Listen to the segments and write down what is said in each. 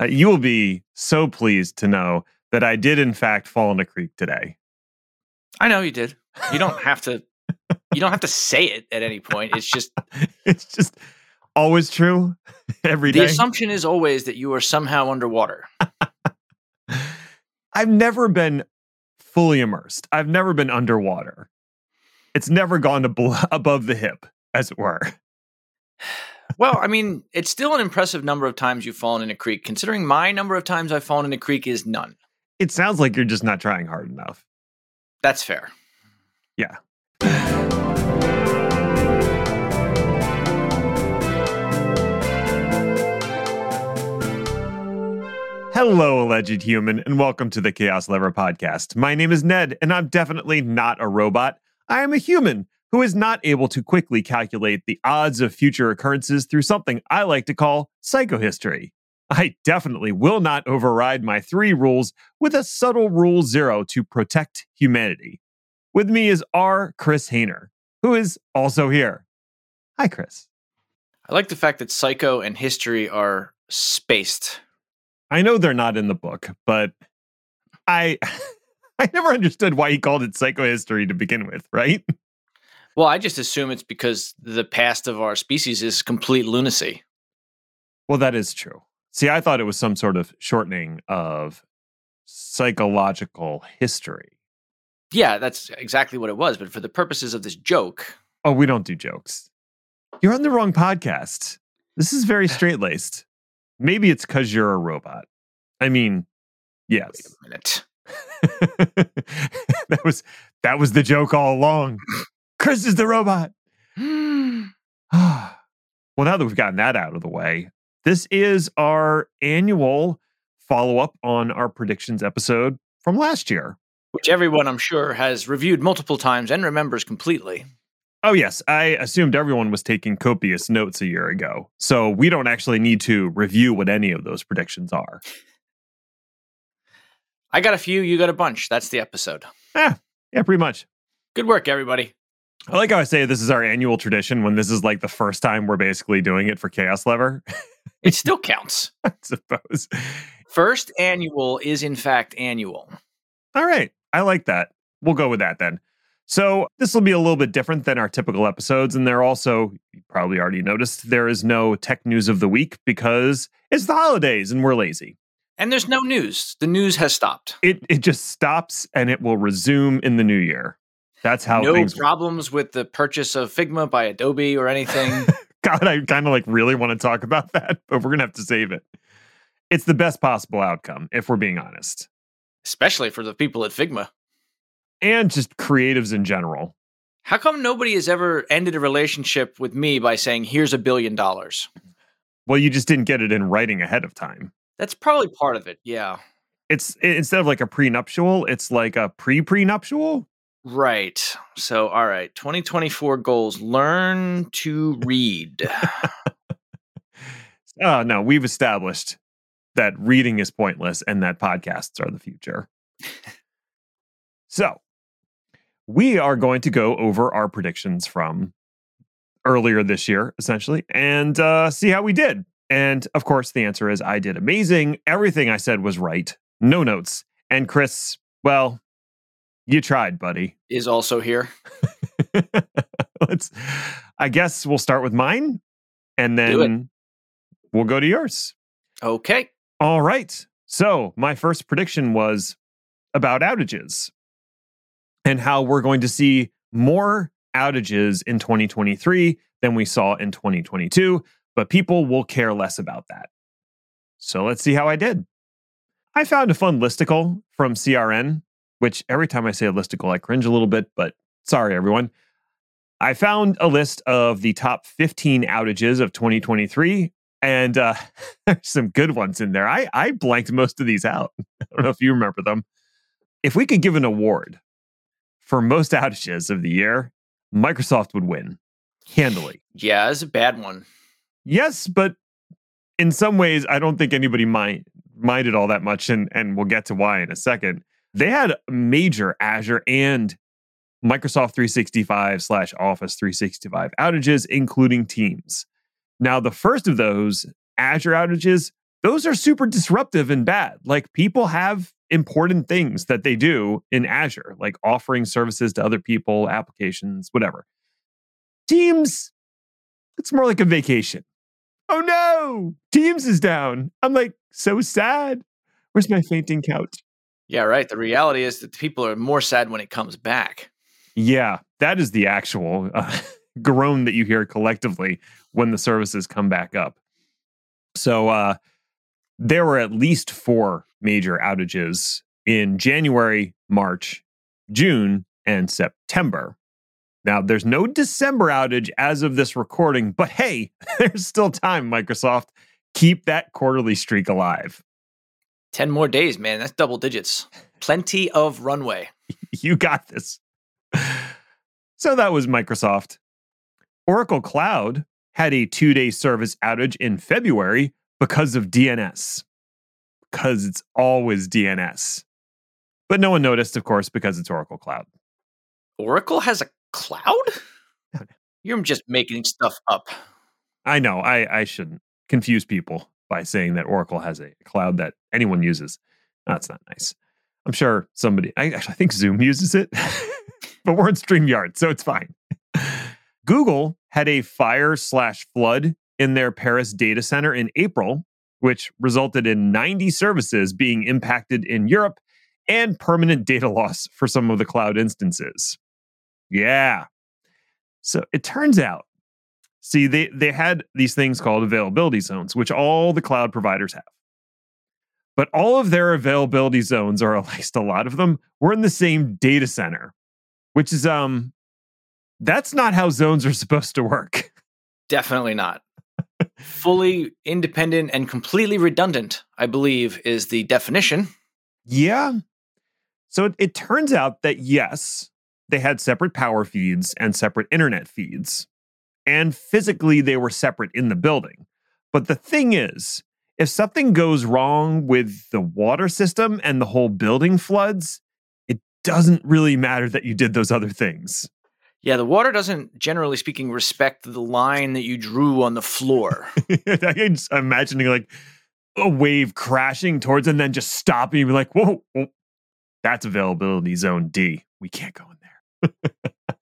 Uh, you will be so pleased to know that I did, in fact, fall in a creek today. I know you did. You don't have to. You don't have to say it at any point. It's just it's just always true every the day. assumption is always that you are somehow underwater. I've never been fully immersed. I've never been underwater. It's never gone to bl- above the hip, as it were. Well, I mean, it's still an impressive number of times you've fallen in a creek, considering my number of times I've fallen in a creek is none. It sounds like you're just not trying hard enough. That's fair. Yeah. Hello, alleged human, and welcome to the Chaos Lever podcast. My name is Ned, and I'm definitely not a robot. I am a human who is not able to quickly calculate the odds of future occurrences through something I like to call psychohistory. I definitely will not override my three rules with a subtle rule zero to protect humanity. With me is R. Chris Hayner, who is also here. Hi, Chris. I like the fact that psycho and history are spaced. I know they're not in the book, but I I never understood why he called it psychohistory to begin with, right? Well, I just assume it's because the past of our species is complete lunacy. Well, that is true. See, I thought it was some sort of shortening of psychological history. Yeah, that's exactly what it was. But for the purposes of this joke, Oh, we don't do jokes. You're on the wrong podcast. This is very straight laced. Maybe it's because you're a robot. I mean, yes. wait a minute. that was that was the joke all along. Chris is the robot. well, now that we've gotten that out of the way, this is our annual follow up on our predictions episode from last year. Which everyone, I'm sure, has reviewed multiple times and remembers completely. Oh, yes. I assumed everyone was taking copious notes a year ago. So we don't actually need to review what any of those predictions are. I got a few, you got a bunch. That's the episode. Yeah, yeah, pretty much. Good work, everybody. I like how I say this is our annual tradition when this is like the first time we're basically doing it for Chaos Lever. It still counts. I suppose. First annual is, in fact, annual. All right. I like that. We'll go with that then. So, this will be a little bit different than our typical episodes. And there also, you probably already noticed, there is no tech news of the week because it's the holidays and we're lazy. And there's no news. The news has stopped. It, it just stops and it will resume in the new year. That's how no things problems with the purchase of Figma by Adobe or anything. God, I kind of like really want to talk about that, but we're going to have to save it. It's the best possible outcome, if we're being honest. Especially for the people at Figma. And just creatives in general. How come nobody has ever ended a relationship with me by saying, here's a billion dollars? Well, you just didn't get it in writing ahead of time. That's probably part of it. Yeah. It's i- instead of like a prenuptial, it's like a pre prenuptial. Right. So, all right. 2024 goals learn to read. Oh, no, we've established that reading is pointless and that podcasts are the future. so, we are going to go over our predictions from earlier this year, essentially, and uh, see how we did. And of course, the answer is I did amazing. Everything I said was right. No notes. And Chris, well, you tried, buddy. is also here. Let's, I guess we'll start with mine and then we'll go to yours. Okay. All right. So, my first prediction was about outages and how we're going to see more outages in 2023 than we saw in 2022, but people will care less about that. So, let's see how I did. I found a fun listicle from CRN, which every time I say a listicle, I cringe a little bit, but sorry, everyone. I found a list of the top 15 outages of 2023 and uh, there's some good ones in there. I, I blanked most of these out. I don't know if you remember them. If we could give an award for most outages of the year, Microsoft would win handily. Yeah, it's a bad one. Yes, but in some ways, I don't think anybody mind, minded all that much, and, and we'll get to why in a second. They had major Azure and Microsoft 365 slash Office 365 outages, including Teams. Now, the first of those Azure outages, those are super disruptive and bad. Like people have important things that they do in Azure, like offering services to other people, applications, whatever. Teams, it's more like a vacation. Oh no, Teams is down. I'm like, so sad. Where's my fainting couch? Yeah, right. The reality is that people are more sad when it comes back. Yeah, that is the actual uh, groan that you hear collectively when the services come back up. So uh, there were at least four major outages in January, March, June, and September. Now, there's no December outage as of this recording, but hey, there's still time, Microsoft. Keep that quarterly streak alive. 10 more days, man. That's double digits. Plenty of runway. you got this. So that was Microsoft. Oracle Cloud had a two day service outage in February because of DNS, because it's always DNS. But no one noticed, of course, because it's Oracle Cloud. Oracle has a cloud? You're just making stuff up. I know. I, I shouldn't confuse people by saying that Oracle has a cloud that anyone uses. That's not nice. I'm sure somebody, I, I think Zoom uses it, but we're in StreamYard, so it's fine. Google had a fire slash flood in their Paris data center in April, which resulted in 90 services being impacted in Europe and permanent data loss for some of the cloud instances. Yeah. So it turns out See, they, they had these things called availability zones, which all the cloud providers have. But all of their availability zones, or at least a lot of them, were in the same data center, which is um that's not how zones are supposed to work. Definitely not. Fully independent and completely redundant, I believe, is the definition. Yeah. So it, it turns out that yes, they had separate power feeds and separate internet feeds and physically they were separate in the building. But the thing is, if something goes wrong with the water system and the whole building floods, it doesn't really matter that you did those other things. Yeah, the water doesn't, generally speaking, respect the line that you drew on the floor. I'm imagining like a wave crashing towards and then just stopping and be like, whoa, whoa, that's availability zone D. We can't go in there.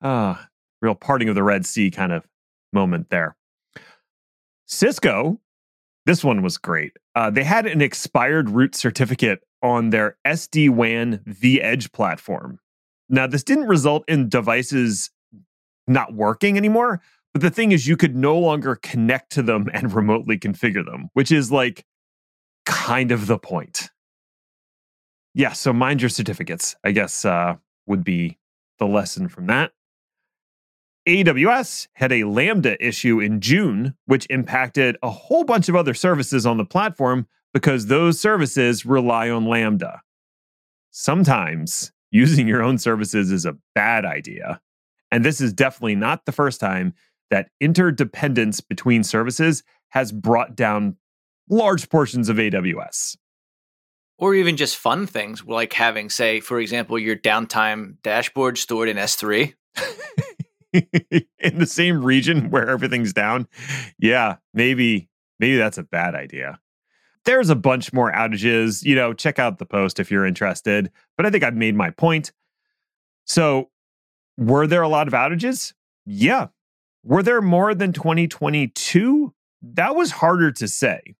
Ah, real parting of the Red Sea kind of moment there. Cisco, this one was great. Uh, they had an expired root certificate on their SD WAN V Edge platform. Now, this didn't result in devices not working anymore, but the thing is, you could no longer connect to them and remotely configure them, which is like kind of the point. Yeah, so mind your certificates, I guess, uh, would be the lesson from that. AWS had a Lambda issue in June, which impacted a whole bunch of other services on the platform because those services rely on Lambda. Sometimes using your own services is a bad idea. And this is definitely not the first time that interdependence between services has brought down large portions of AWS. Or even just fun things like having, say, for example, your downtime dashboard stored in S3. in the same region where everything's down, yeah, maybe maybe that's a bad idea. There's a bunch more outages. You know, check out the post if you're interested. But I think I've made my point. So, were there a lot of outages? Yeah. Were there more than 2022? That was harder to say.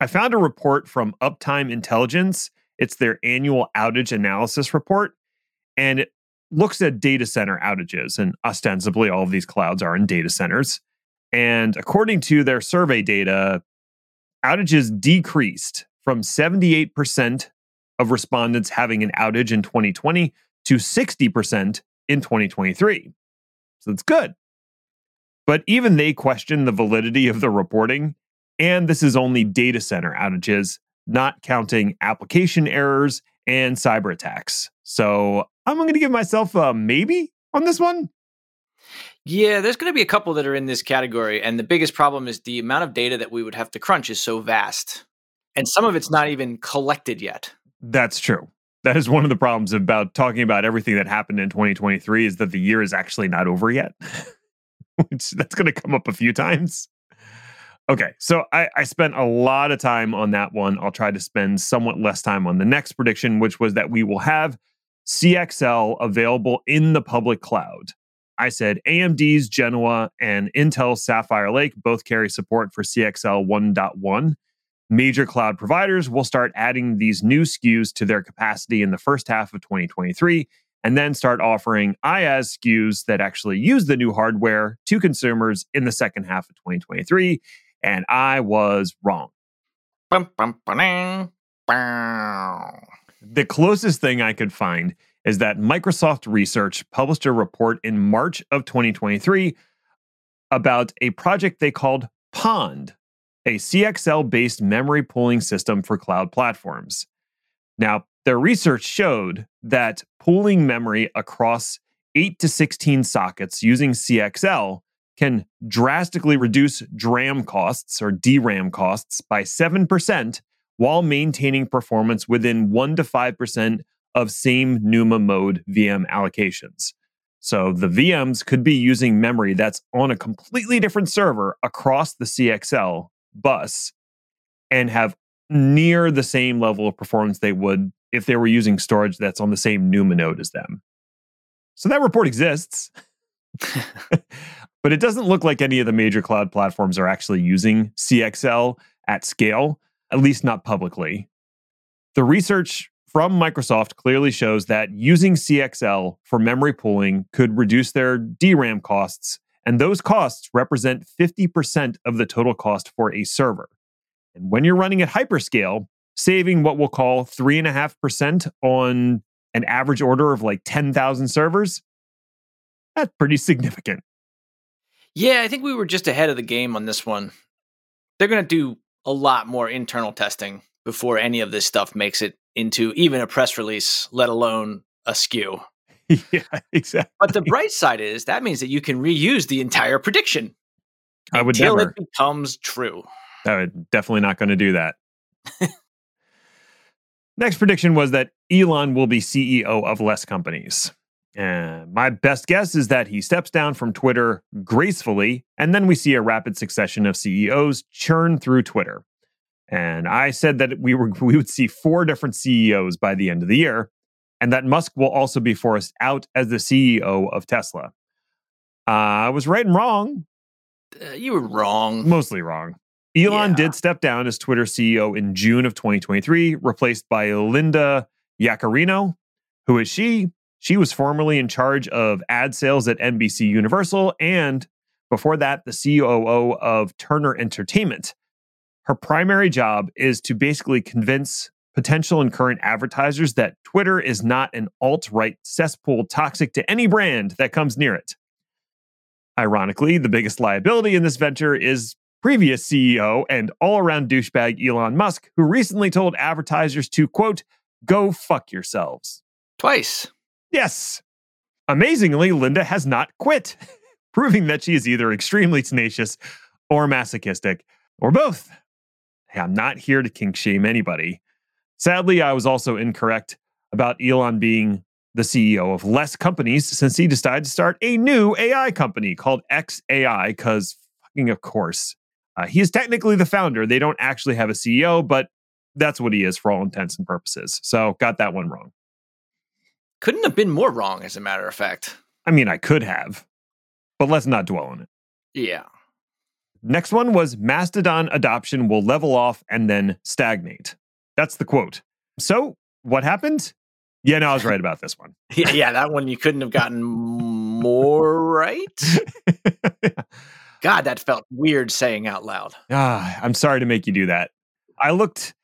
I found a report from Uptime Intelligence. It's their annual outage analysis report. And looks at data center outages, and ostensibly all of these clouds are in data centers. And according to their survey data, outages decreased from 78% of respondents having an outage in 2020 to 60% in 2023. So that's good. But even they question the validity of the reporting. And this is only data center outages, not counting application errors and cyber attacks. So I'm going to give myself a maybe on this one. Yeah, there's going to be a couple that are in this category. And the biggest problem is the amount of data that we would have to crunch is so vast. And some of it's not even collected yet. That's true. That is one of the problems about talking about everything that happened in 2023 is that the year is actually not over yet. Which that's going to come up a few times. Okay, so I, I spent a lot of time on that one. I'll try to spend somewhat less time on the next prediction, which was that we will have CXL available in the public cloud. I said AMD's Genoa and Intel Sapphire Lake both carry support for CXL 1.1. Major cloud providers will start adding these new SKUs to their capacity in the first half of 2023 and then start offering IaaS SKUs that actually use the new hardware to consumers in the second half of 2023 and I was wrong. Bum, bum, ba-ding. The closest thing I could find is that Microsoft Research published a report in March of 2023 about a project they called Pond, a CXL based memory pooling system for cloud platforms. Now, their research showed that pooling memory across 8 to 16 sockets using CXL can drastically reduce DRAM costs or DRAM costs by 7% while maintaining performance within 1 to 5% of same NUMA mode VM allocations. So the VMs could be using memory that's on a completely different server across the CXL bus and have near the same level of performance they would if they were using storage that's on the same NUMA node as them. So that report exists. but it doesn't look like any of the major cloud platforms are actually using CXL at scale, at least not publicly. The research from Microsoft clearly shows that using CXL for memory pooling could reduce their DRAM costs, and those costs represent 50% of the total cost for a server. And when you're running at hyperscale, saving what we'll call 3.5% on an average order of like 10,000 servers, that's pretty significant. Yeah, I think we were just ahead of the game on this one. They're going to do a lot more internal testing before any of this stuff makes it into even a press release, let alone a SKU. yeah, exactly. But the bright side is that means that you can reuse the entire prediction. I would until never. it becomes true. I would definitely not going to do that. Next prediction was that Elon will be CEO of less companies. And my best guess is that he steps down from Twitter gracefully, and then we see a rapid succession of CEOs churn through Twitter. And I said that we were we would see four different CEOs by the end of the year, and that Musk will also be forced out as the CEO of Tesla. Uh, I was right and wrong, Uh, you were wrong. mostly wrong. Elon Yeah. did step down as Twitter CEO in June of 2023, replaced by Linda Yaccarino. Who is she? She was formerly in charge of ad sales at NBC Universal and before that, the COO of Turner Entertainment. Her primary job is to basically convince potential and current advertisers that Twitter is not an alt right cesspool toxic to any brand that comes near it. Ironically, the biggest liability in this venture is previous CEO and all around douchebag Elon Musk, who recently told advertisers to, quote, go fuck yourselves. Twice. Yes. Amazingly, Linda has not quit, proving that she is either extremely tenacious or masochistic, or both. Hey, I'm not here to kink shame anybody. Sadly, I was also incorrect about Elon being the CEO of less companies since he decided to start a new AI company called XAI, because fucking of course. Uh, he is technically the founder. They don't actually have a CEO, but that's what he is for all intents and purposes. So, got that one wrong. Couldn't have been more wrong, as a matter of fact. I mean, I could have, but let's not dwell on it. Yeah. Next one was Mastodon adoption will level off and then stagnate. That's the quote. So, what happened? Yeah, no, I was right about this one. Yeah, yeah, that one you couldn't have gotten more right. God, that felt weird saying out loud. ah, I'm sorry to make you do that. I looked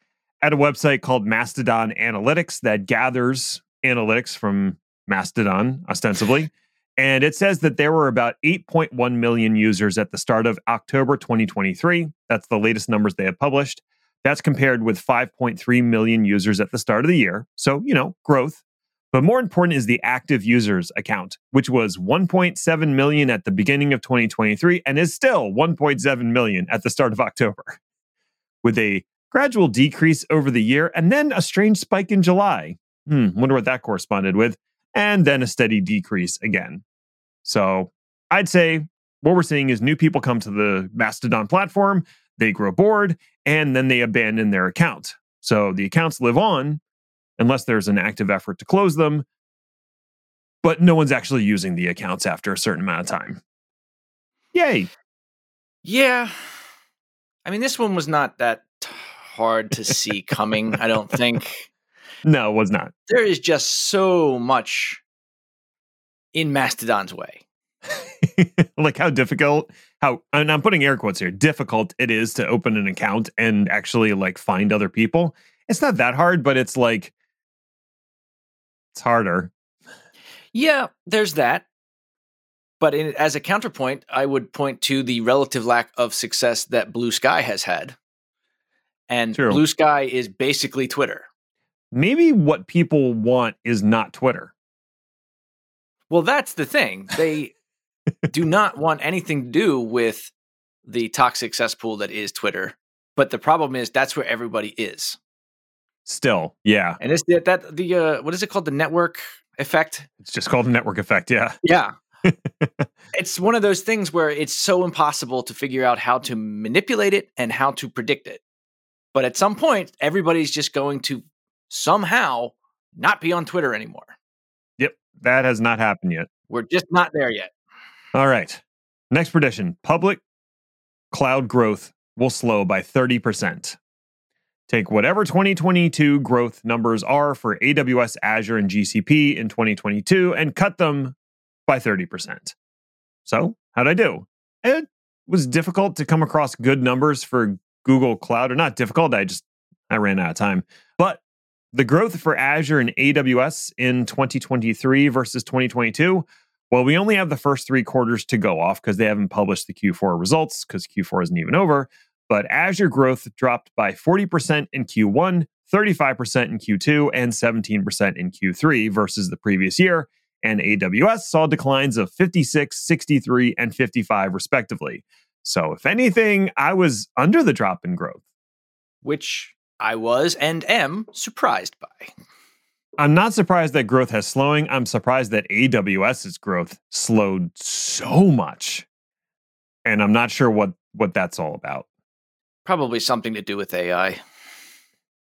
at a website called Mastodon Analytics that gathers analytics from Mastodon, ostensibly. And it says that there were about 8.1 million users at the start of October 2023. That's the latest numbers they have published. That's compared with 5.3 million users at the start of the year. So, you know, growth. But more important is the active users account, which was 1.7 million at the beginning of 2023 and is still 1.7 million at the start of October, with a gradual decrease over the year and then a strange spike in July. Hmm, wonder what that corresponded with. And then a steady decrease again. So I'd say what we're seeing is new people come to the Mastodon platform. they grow bored, and then they abandon their account. So the accounts live on unless there's an active effort to close them, but no one's actually using the accounts after a certain amount of time. Yay. Yeah. I mean, this one was not that hard to see coming, I don't think. No, it was not. There is just so much in Mastodon's way. like how difficult how and I'm putting air quotes here difficult it is to open an account and actually like find other people. It's not that hard, but it's like it's harder. Yeah, there's that. But in, as a counterpoint, I would point to the relative lack of success that Bluesky has had. And True. Bluesky is basically Twitter. Maybe what people want is not Twitter. Well, that's the thing. They do not want anything to do with the toxic cesspool that is Twitter. But the problem is that's where everybody is. Still, yeah. And it's the, that the uh, what is it called? The network effect. It's just called the network effect, yeah. Yeah. it's one of those things where it's so impossible to figure out how to manipulate it and how to predict it. But at some point, everybody's just going to somehow not be on Twitter anymore. Yep, that has not happened yet. We're just not there yet. All right. Next prediction public cloud growth will slow by 30%. Take whatever 2022 growth numbers are for AWS, Azure, and GCP in 2022 and cut them by 30%. So, how'd I do? It was difficult to come across good numbers for Google Cloud, or not difficult. I just I ran out of time. But the growth for Azure and AWS in 2023 versus 2022 well, we only have the first three quarters to go off because they haven't published the Q4 results because Q4 isn't even over. But Azure growth dropped by 40% in Q1, 35% in Q2, and 17% in Q3 versus the previous year. And AWS saw declines of 56, 63, and 55, respectively. So, if anything, I was under the drop in growth. Which I was and am surprised by. I'm not surprised that growth has slowing. I'm surprised that AWS's growth slowed so much. And I'm not sure what what that's all about. Probably something to do with AI.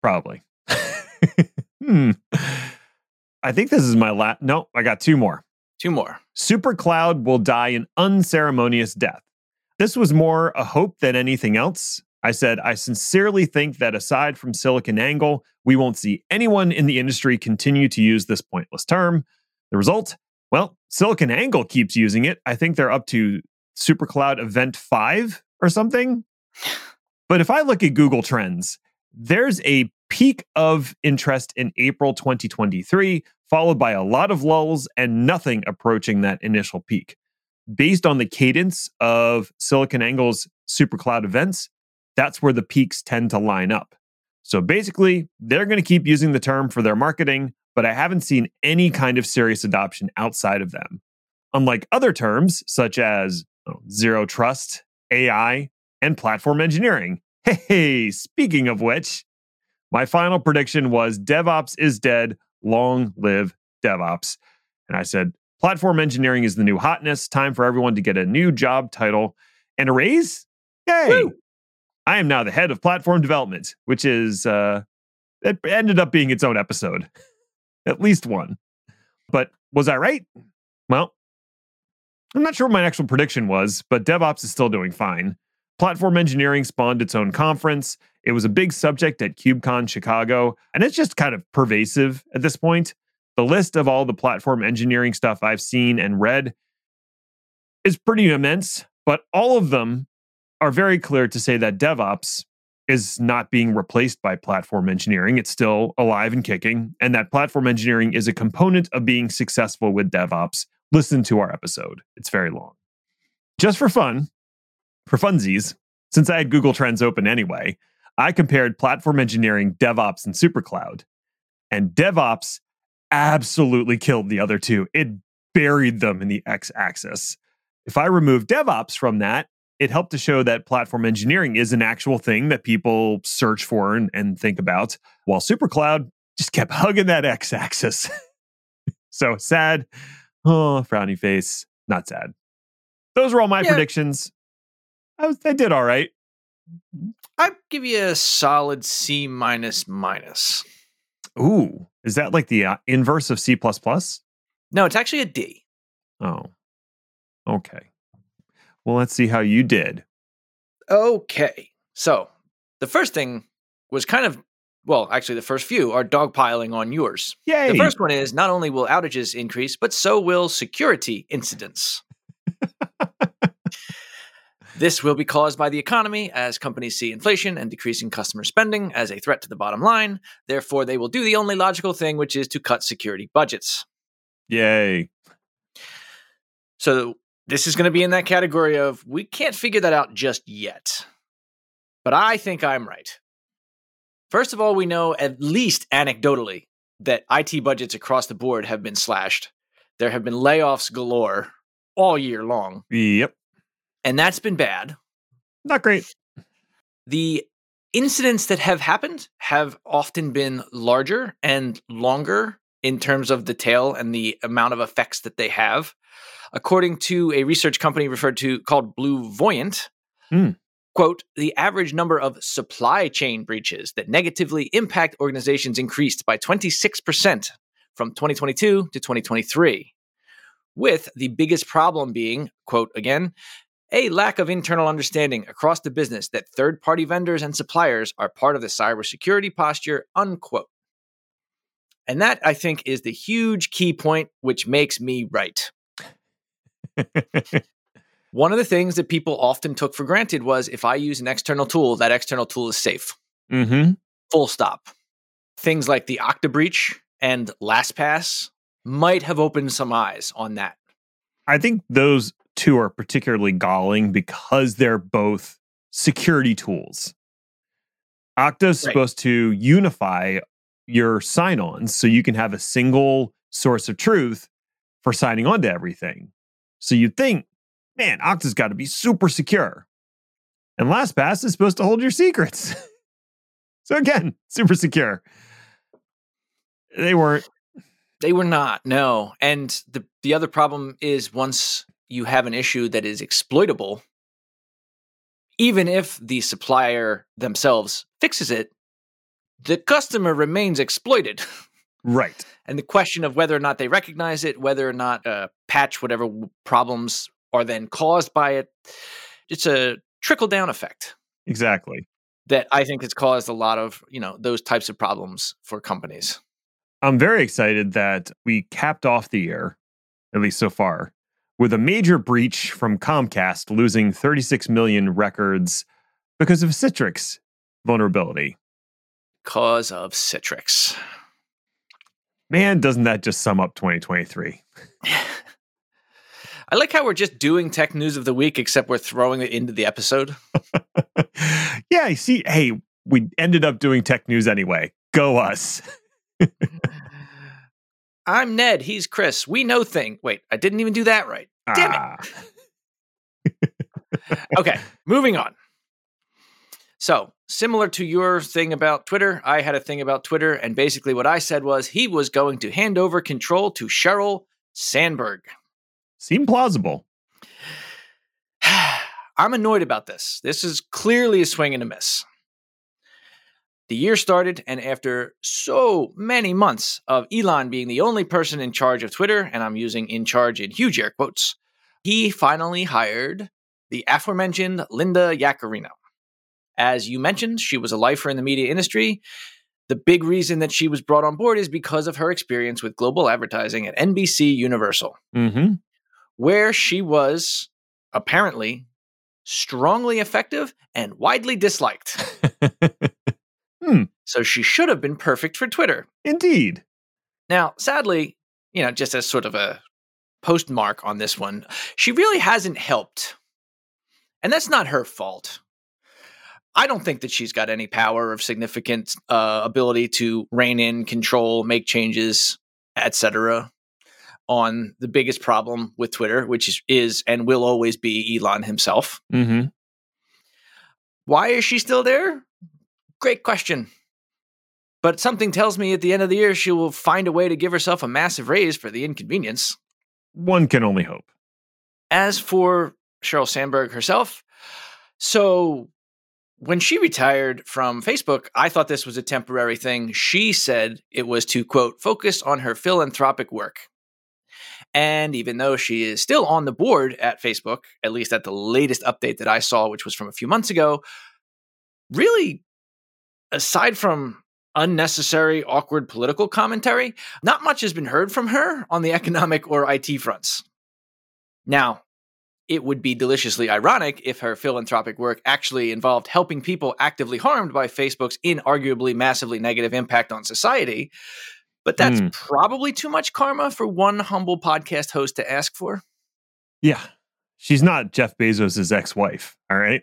Probably. hmm. I think this is my last. No, I got two more. Two more. Super Cloud will die an unceremonious death. This was more a hope than anything else. I said, I sincerely think that aside from SiliconANGLE, we won't see anyone in the industry continue to use this pointless term. The result? Well, SiliconANGLE keeps using it. I think they're up to SuperCloud Event 5 or something. But if I look at Google Trends, there's a peak of interest in April 2023, followed by a lot of lulls and nothing approaching that initial peak. Based on the cadence of SiliconANGLE's SuperCloud events, that's where the peaks tend to line up. So basically, they're going to keep using the term for their marketing, but I haven't seen any kind of serious adoption outside of them. Unlike other terms such as oh, zero trust, AI, and platform engineering. Hey, speaking of which, my final prediction was DevOps is dead, long live DevOps. And I said, platform engineering is the new hotness, time for everyone to get a new job title and a raise. Yay! Woo! I am now the head of platform development, which is, uh, it ended up being its own episode, at least one. But was I right? Well, I'm not sure what my actual prediction was, but DevOps is still doing fine. Platform engineering spawned its own conference. It was a big subject at KubeCon Chicago, and it's just kind of pervasive at this point. The list of all the platform engineering stuff I've seen and read is pretty immense, but all of them are very clear to say that DevOps is not being replaced by platform engineering. It's still alive and kicking, and that platform engineering is a component of being successful with DevOps. Listen to our episode, it's very long. Just for fun, for funsies, since I had Google Trends open anyway, I compared platform engineering, DevOps, and SuperCloud. And DevOps absolutely killed the other two. It buried them in the x axis. If I remove DevOps from that, it helped to show that platform engineering is an actual thing that people search for and, and think about, while SuperCloud just kept hugging that x axis. so sad. Oh, frowny face. Not sad. Those were all my yeah. predictions. I, was, I did all right. I'd give you a solid C minus minus. Ooh, is that like the uh, inverse of C plus plus? No, it's actually a D. Oh, okay. Well, let's see how you did. Okay. So the first thing was kind of, well, actually, the first few are dogpiling on yours. Yay! The first one is not only will outages increase, but so will security incidents. this will be caused by the economy as companies see inflation and decreasing customer spending as a threat to the bottom line. Therefore, they will do the only logical thing, which is to cut security budgets. Yay! So, this is going to be in that category of we can't figure that out just yet. But I think I'm right. First of all, we know at least anecdotally that IT budgets across the board have been slashed. There have been layoffs galore all year long, Yep. and that's been bad. Not great. The incidents that have happened have often been larger and longer in terms of the tail and the amount of effects that they have. According to a research company referred to called BlueVoyant, Hmm. quote, the average number of supply chain breaches that negatively impact organizations increased by 26% from 2022 to 2023, with the biggest problem being, quote again, a lack of internal understanding across the business that third party vendors and suppliers are part of the cybersecurity posture, unquote. And that, I think, is the huge key point which makes me right. One of the things that people often took for granted was if I use an external tool, that external tool is safe. mm-hmm. Full stop. Things like the Okta breach and LastPass might have opened some eyes on that. I think those two are particularly galling because they're both security tools. Okta is Right. supposed to unify your sign ons so you can have a single source of truth for signing on to everything. So you'd think, man, Okta's got to be super secure. And LastPass is supposed to hold your secrets. so again, super secure. They weren't. They were not, no. And the the other problem is once you have an issue that is exploitable, even if the supplier themselves fixes it, the customer remains exploited. Right. And the question of whether or not they recognize it, whether or not uh, patch whatever problems are then caused by it, it's a trickle down effect Exactly. that I think has caused a lot of you know those types of problems for companies. I'm very excited that we capped off the year, at least so far, with a major breach from Comcast losing 36 million records because of Citrix vulnerability. Cause of Citrix. Man, doesn't that just sum up 2023? I like how we're just doing tech news of the week, except we're throwing it into the episode. yeah, you see, hey, we ended up doing tech news anyway. Go us. I'm Ned. He's Chris. We know thing. Wait, I didn't even do that right. Damn it. Ah, Okay, moving on. So, similar to your thing about Twitter, I had a thing about Twitter, and basically what I said was he was going to hand over control to Sheryl Sandberg. Seemed plausible. I'm annoyed about this. This is clearly a swing and a miss. The year started, and after so many months of Elon being the only person in charge of Twitter, and I'm using in charge in huge air quotes, he finally hired the aforementioned Linda Yaccarino. As you mentioned, she was a lifer in the media industry. The big reason that she was brought on board is because of her experience with global advertising at NBC Universal Mm-hmm. where she was apparently strongly effective and widely disliked. So she should have been perfect for Twitter. Indeed. Now, sadly, you know, just as sort of a postmark on this one, she really hasn't helped. And that's not her fault. I don't think that she's got any power or significant uh, ability to rein in, control, make changes, etc. on the biggest problem with Twitter, which is, is and will always be Elon himself. Mm-hmm. Why is she still there? Great question. But something tells me at the end of the year she will find a way to give herself a massive raise for the inconvenience. One can only hope. As for Sheryl Sandberg herself, so when she retired from Facebook, I thought this was a temporary thing. She said it was to, quote, focus on her philanthropic work. And even though she is still on the board at Facebook, at least at the latest update that I saw, which was from a few months ago, really, aside from unnecessary, awkward political commentary, not much has been heard from her on the economic or IT fronts. Now, it would be deliciously ironic if her philanthropic work actually involved helping people actively harmed by Facebook's inarguably massively negative impact on society. But that's mm. probably too much karma for one humble podcast host to ask for. Yeah. She's not Jeff Bezos' ex wife. All right.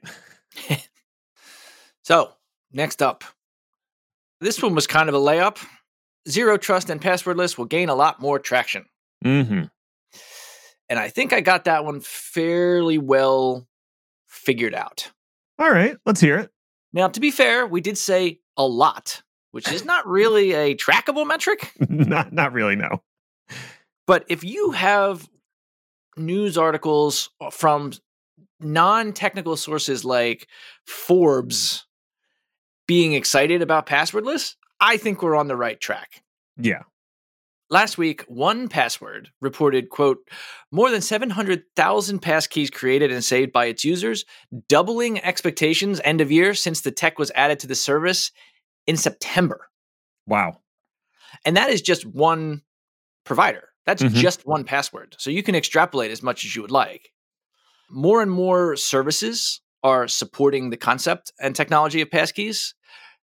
so, next up. This one was kind of a layup. Zero trust and passwordless will gain a lot more traction. Mm-hmm. And I think I got that one fairly well figured out. All right, let's hear it. Now, to be fair, we did say a lot, which is not really a trackable metric. not not really, no. But if you have news articles from non-technical sources like Forbes being excited about passwordless, I think we're on the right track. Yeah. Last week, 1Password reported, quote, more than 700,000 passkeys created and saved by its users, doubling expectations end of year since the tech was added to the service in September. Wow. And that is just one provider. That's mm-hmm. just 1Password. So you can extrapolate as much as you would like. More and more services are supporting the concept and technology of passkeys.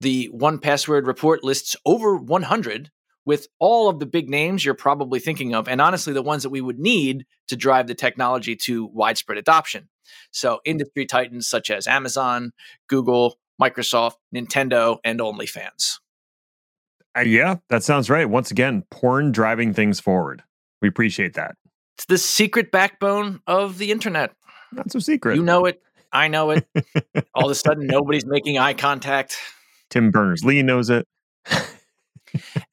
The 1Password report lists over 100 with all of the big names you're probably thinking of, and honestly, the ones that we would need to drive the technology to widespread adoption. So, industry titans such as Amazon, Google, Microsoft, Nintendo, and OnlyFans. Uh, yeah, that sounds right. Once again, porn driving things forward. We appreciate that. It's the secret backbone of the internet. Not so secret. You know it. I know it. All of a sudden, nobody's making eye contact. Tim Berners Lee knows it.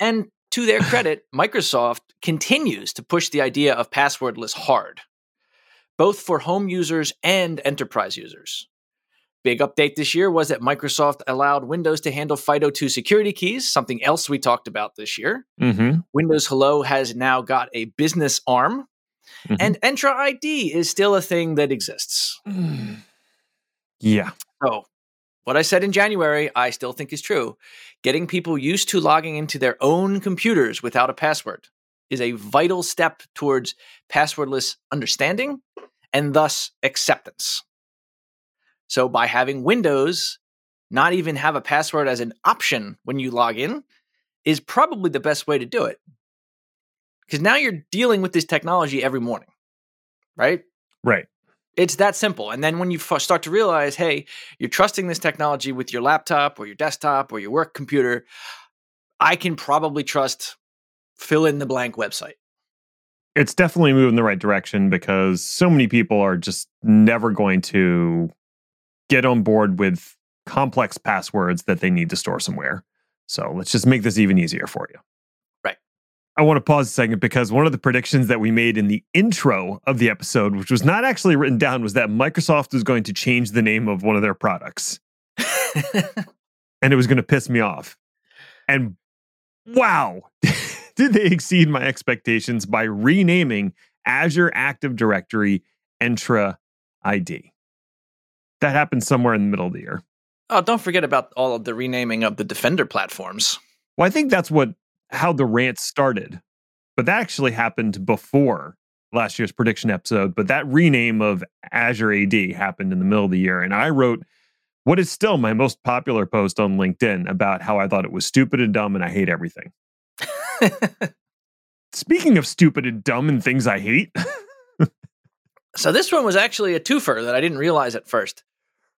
and to their credit, Microsoft continues to push the idea of passwordless hard, both for home users and enterprise users. Big update this year was that Microsoft allowed Windows to handle FIDO2 security keys, something else we talked about this year. Mm-hmm. Windows Hello has now got a business arm, mm-hmm. and Entra ID is still a thing that exists. yeah. So, what I said in January, I still think is true. Getting people used to logging into their own computers without a password is a vital step towards passwordless understanding and thus acceptance. So, by having Windows not even have a password as an option when you log in, is probably the best way to do it. Because now you're dealing with this technology every morning, right? Right. It's that simple. And then when you f- start to realize, hey, you're trusting this technology with your laptop or your desktop or your work computer, I can probably trust fill in the blank website. It's definitely moving the right direction because so many people are just never going to get on board with complex passwords that they need to store somewhere. So let's just make this even easier for you. I want to pause a second because one of the predictions that we made in the intro of the episode, which was not actually written down, was that Microsoft was going to change the name of one of their products. and it was going to piss me off. And wow, did they exceed my expectations by renaming Azure Active Directory Entra ID? That happened somewhere in the middle of the year. Oh, don't forget about all of the renaming of the Defender platforms. Well, I think that's what how the rant started. But that actually happened before last year's prediction episode. But that rename of Azure AD happened in the middle of the year. And I wrote what is still my most popular post on LinkedIn about how I thought it was stupid and dumb and I hate everything. Speaking of stupid and dumb and things I hate. so this one was actually a twofer that I didn't realize at first.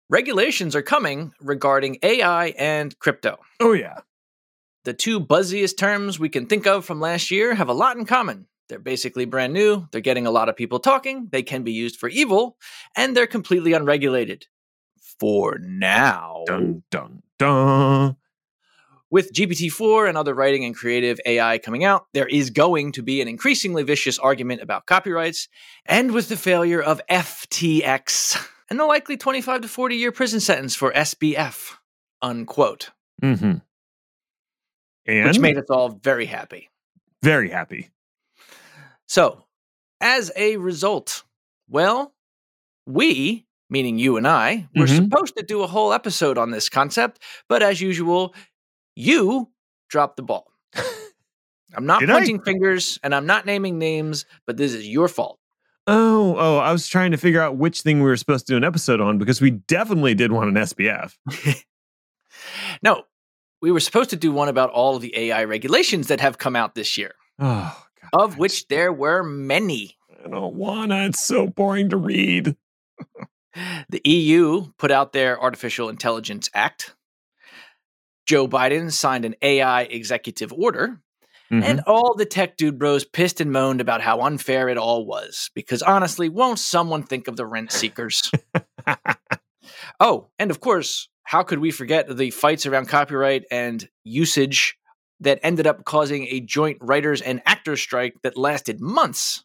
Regulations are coming regarding AI and crypto. Oh, yeah. The two buzziest terms we can think of from last year have a lot in common. They're basically brand new, they're getting a lot of people talking, they can be used for evil, and they're completely unregulated. For now. Dun, dun, dun. With GPT 4 and other writing and creative AI coming out, there is going to be an increasingly vicious argument about copyrights. And with the failure of FTX, and the likely 25 to 40 year prison sentence for SBF, unquote. Mm-hmm. And which made us all very happy. very happy. So, as a result, well, we, meaning you and I, were Mhm. supposed to do a whole episode on this concept, but as usual, you dropped the ball. I'm not Did I? pointing fingers and I'm not naming names, but this is your fault. Oh, oh, I was trying to figure out which thing we were supposed to do an episode on because we definitely did want an SBF. No, we were supposed to do one about all of the AI regulations that have come out this year, Oh, God. of which there were many. I don't wanna. It's so boring to read. The EU put out their Artificial Intelligence Act. Joe Biden signed an AI executive order. Mhm. And all the tech dude bros pissed and moaned about how unfair it all was. Because honestly, won't someone think of the rent seekers? oh, and of course, how could we forget the fights around copyright and usage that ended up causing a joint writers and actors strike that lasted months?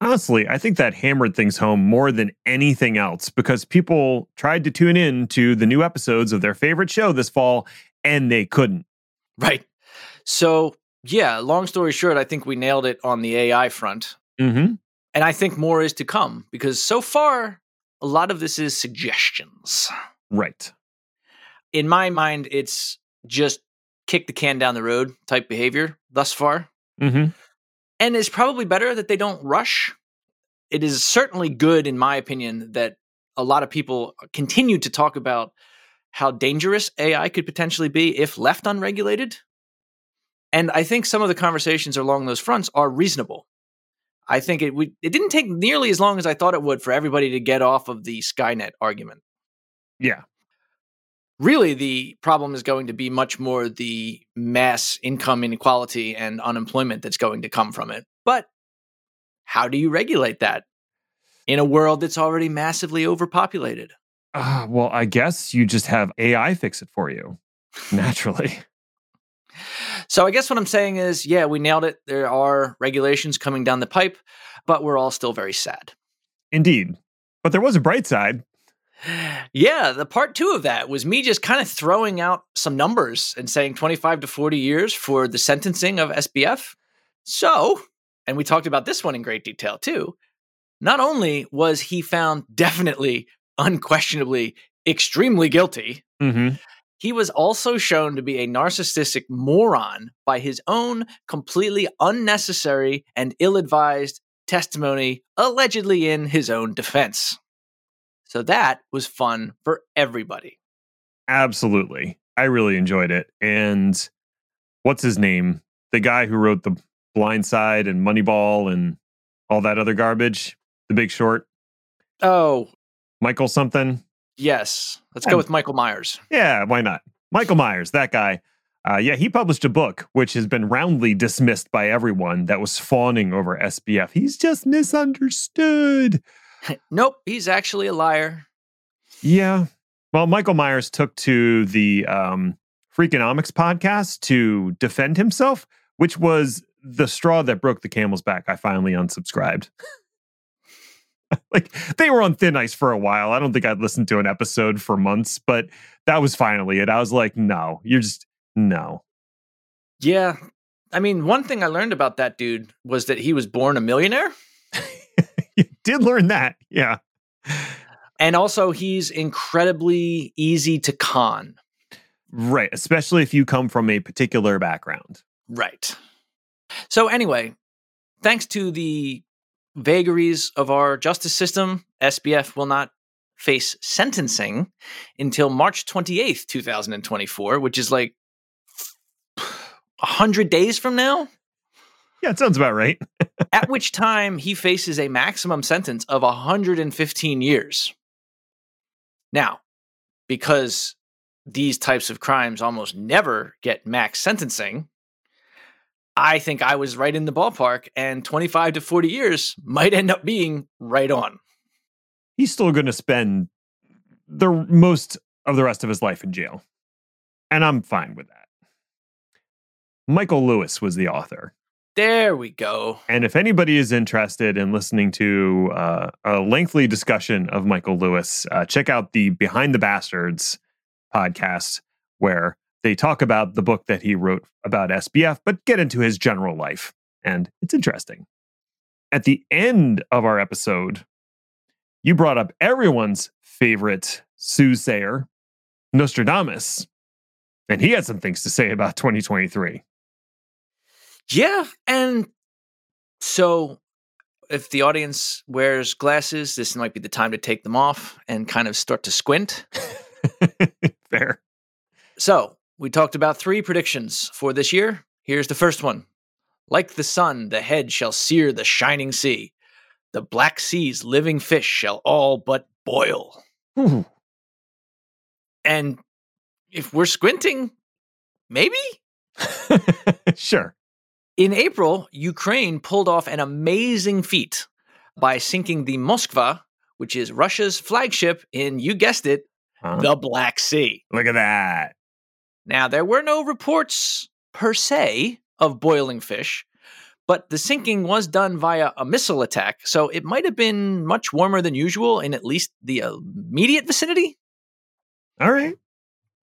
Honestly, I think that hammered things home more than anything else because people tried to tune in to the new episodes of their favorite show this fall and they couldn't. Right. So, yeah, long story short, I think we nailed it on the AI front. Mm-hmm. And I think more is to come because so far, a lot of this is suggestions. Right. In my mind, it's just kick the can down the road type behavior thus far. Mm-hmm. And it's probably better that they don't rush. It is certainly good, in my opinion, that a lot of people continue to talk about how dangerous AI could potentially be if left unregulated. And I think some of the conversations along those fronts are reasonable. I think it we, it didn't take nearly as long as I thought it would for everybody to get off of the Skynet argument. Yeah. Really, the problem is going to be much more the mass income inequality and unemployment that's going to come from it. But how do you regulate that in a world that's already massively overpopulated? Uh, well, I guess you just have AI fix it for you naturally. So I guess what I'm saying is, yeah, we nailed it. There are regulations coming down the pipe, but we're all still very sad. Indeed. But there was a bright side. Yeah, the part two of that was me just kind of throwing out some numbers and saying 25 to 40 years for the sentencing of SBF. So, and we talked about this one in great detail too. Not only was he found definitely, unquestionably, extremely guilty, Mm-hmm. he was also shown to be a narcissistic moron by his own completely unnecessary and ill advised testimony, allegedly in his own defense. So that was fun for everybody. Absolutely. I really enjoyed it. And what's his name? The guy who wrote The Blind Side and Moneyball and all that other garbage, The Big Short, Oh, Michael something. yes. Let's go with Michael Myers. Yeah, why not? Michael Myers, that guy. Uh, yeah, he published a book which has been roundly dismissed by everyone that was fawning over SBF. He's just misunderstood. nope, he's actually a liar. Yeah. Well, Michael Myers took to the um, Freakonomics podcast to defend himself, which was the straw that broke the camel's back. I finally unsubscribed. like they were on thin ice for a while. I don't think I'd listened to an episode for months, but that was finally it. I was like, no, you're just no. Yeah. I mean, one thing I learned about that dude was that he was born a millionaire. you did learn that. Yeah. And also, he's incredibly easy to con. Right. Especially if you come from a particular background. Right. So, anyway, thanks to the vagaries of our justice system, SBF will not face sentencing until March 28th, 2024, which is like 100 days from now. Yeah, it sounds about right. at which time he faces a maximum sentence of 115 years. Now, because these types of crimes almost never get max sentencing, I think I was right in the ballpark, and 25 to 40 years might end up being right on. He's still going to spend the most of the rest of his life in jail. And I'm fine with that. Michael Lewis was the author. There we go. And if anybody is interested in listening to uh, a lengthy discussion of Michael Lewis, uh, check out the Behind the Bastards podcast, where they talk about the book that he wrote about SBF, but get into his general life. And it's interesting. At the end of our episode, you brought up everyone's favorite soothsayer, Nostradamus. And he had some things to say about 2023. Yeah, and so if the audience wears glasses, this might be the time to take them off and kind of start to squint. Fair. So, we talked about three predictions for this year. Here's the first one. Like the sun, the head shall sear the shining sea. The black sea's living fish shall all but boil. Ooh. And if we're squinting, maybe? sure. In April, Ukraine pulled off an amazing feat by sinking the Moskva, which is Russia's flagship in, you guessed it, Huh? the Black Sea. Look at that. Now, there were no reports per se of boiling fish, but the sinking was done via a missile attack, so it might have been much warmer than usual in at least the immediate vicinity. All right.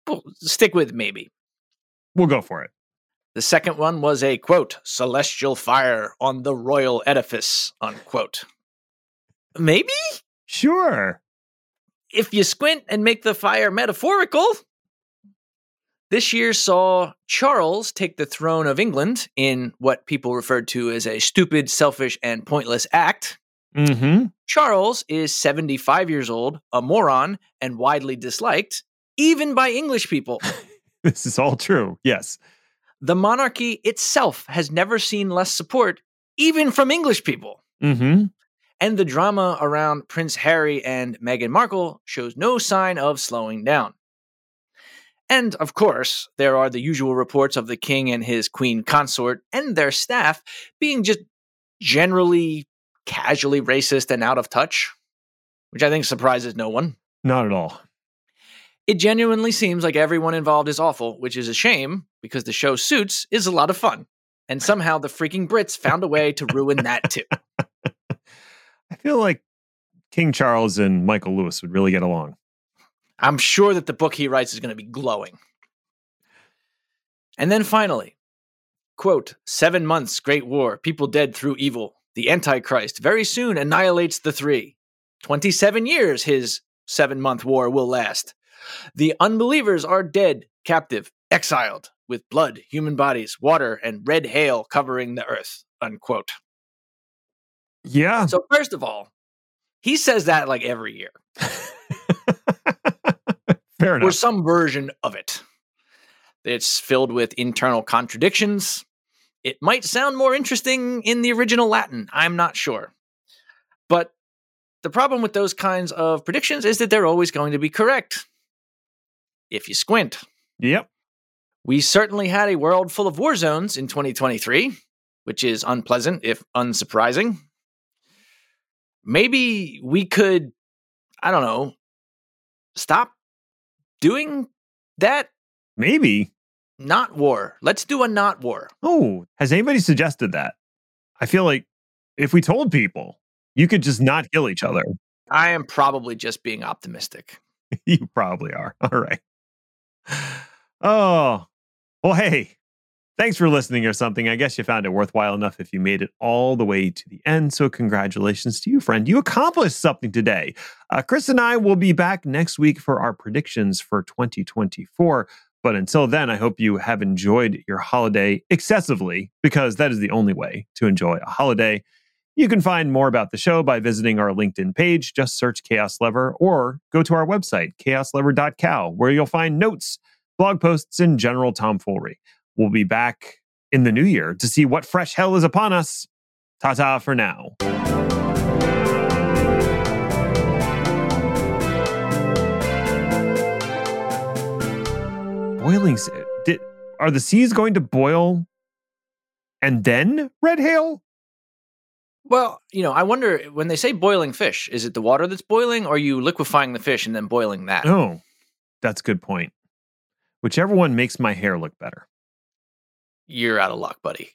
Well, stick with maybe. We'll go for it. The second one was a quote, celestial fire on the royal edifice, unquote. Maybe? Sure. If you squint and make the fire metaphorical. This year saw Charles take the throne of England in what people referred to as a stupid, selfish, and pointless act. Mm-hmm. Charles is 75 years old, a moron, and widely disliked, even by English people. This is all true. Yes. The monarchy itself has never seen less support, even from English people. Mm-hmm. And the drama around Prince Harry and Meghan Markle shows no sign of slowing down. And of course, there are the usual reports of the king and his queen consort and their staff being just generally casually racist and out of touch, which I think surprises no one. Not at all. It genuinely seems like everyone involved is awful, which is a shame because the show Suits is a lot of fun. And somehow the freaking Brits found a way to ruin that too. I feel like King Charles and Michael Lewis would really get along. I'm sure that the book he writes is going to be glowing. And then finally, quote, seven months, great war, people dead through evil. The Antichrist very soon annihilates the three. 27 years his seven month war will last. The unbelievers are dead, captive, exiled, with blood, human bodies, water, and red hail covering the earth. Unquote. Yeah. So, first of all, he says that like every year, Fair enough. or some version of it. It's filled with internal contradictions. It might sound more interesting in the original Latin. I'm not sure. But the problem with those kinds of predictions is that they're always going to be correct. If you squint. Yep. We certainly had a world full of war zones in 2023, which is unpleasant if unsurprising. Maybe we could, I don't know, stop doing that Maybe. not war. Let's do a not war. Oh, has anybody suggested that? I feel like if we told people, you could just not kill each other. I am probably just being optimistic. you probably are. All right. Oh, well, hey, thanks for listening or something. I guess you found it worthwhile enough if you made it all the way to the end. So, congratulations to you, friend. You accomplished something today. Uh, Chris and I will be back next week for our predictions for 2024. But until then, I hope you have enjoyed your holiday excessively because that is the only way to enjoy a holiday. You can find more about the show by visiting our LinkedIn page. Just search Chaos Lever or go to our website, chaoslever.com, where you'll find notes, blog posts, and general tomfoolery. We'll be back in the new year to see what fresh hell is upon us. Ta ta for now. Boiling. Did, are the seas going to boil and then red hail? Well, you know, I wonder when they say boiling fish, is it the water that's boiling or are you liquefying the fish and then boiling that? Oh, that's a good point. Whichever one makes my hair look better. You're out of luck, buddy.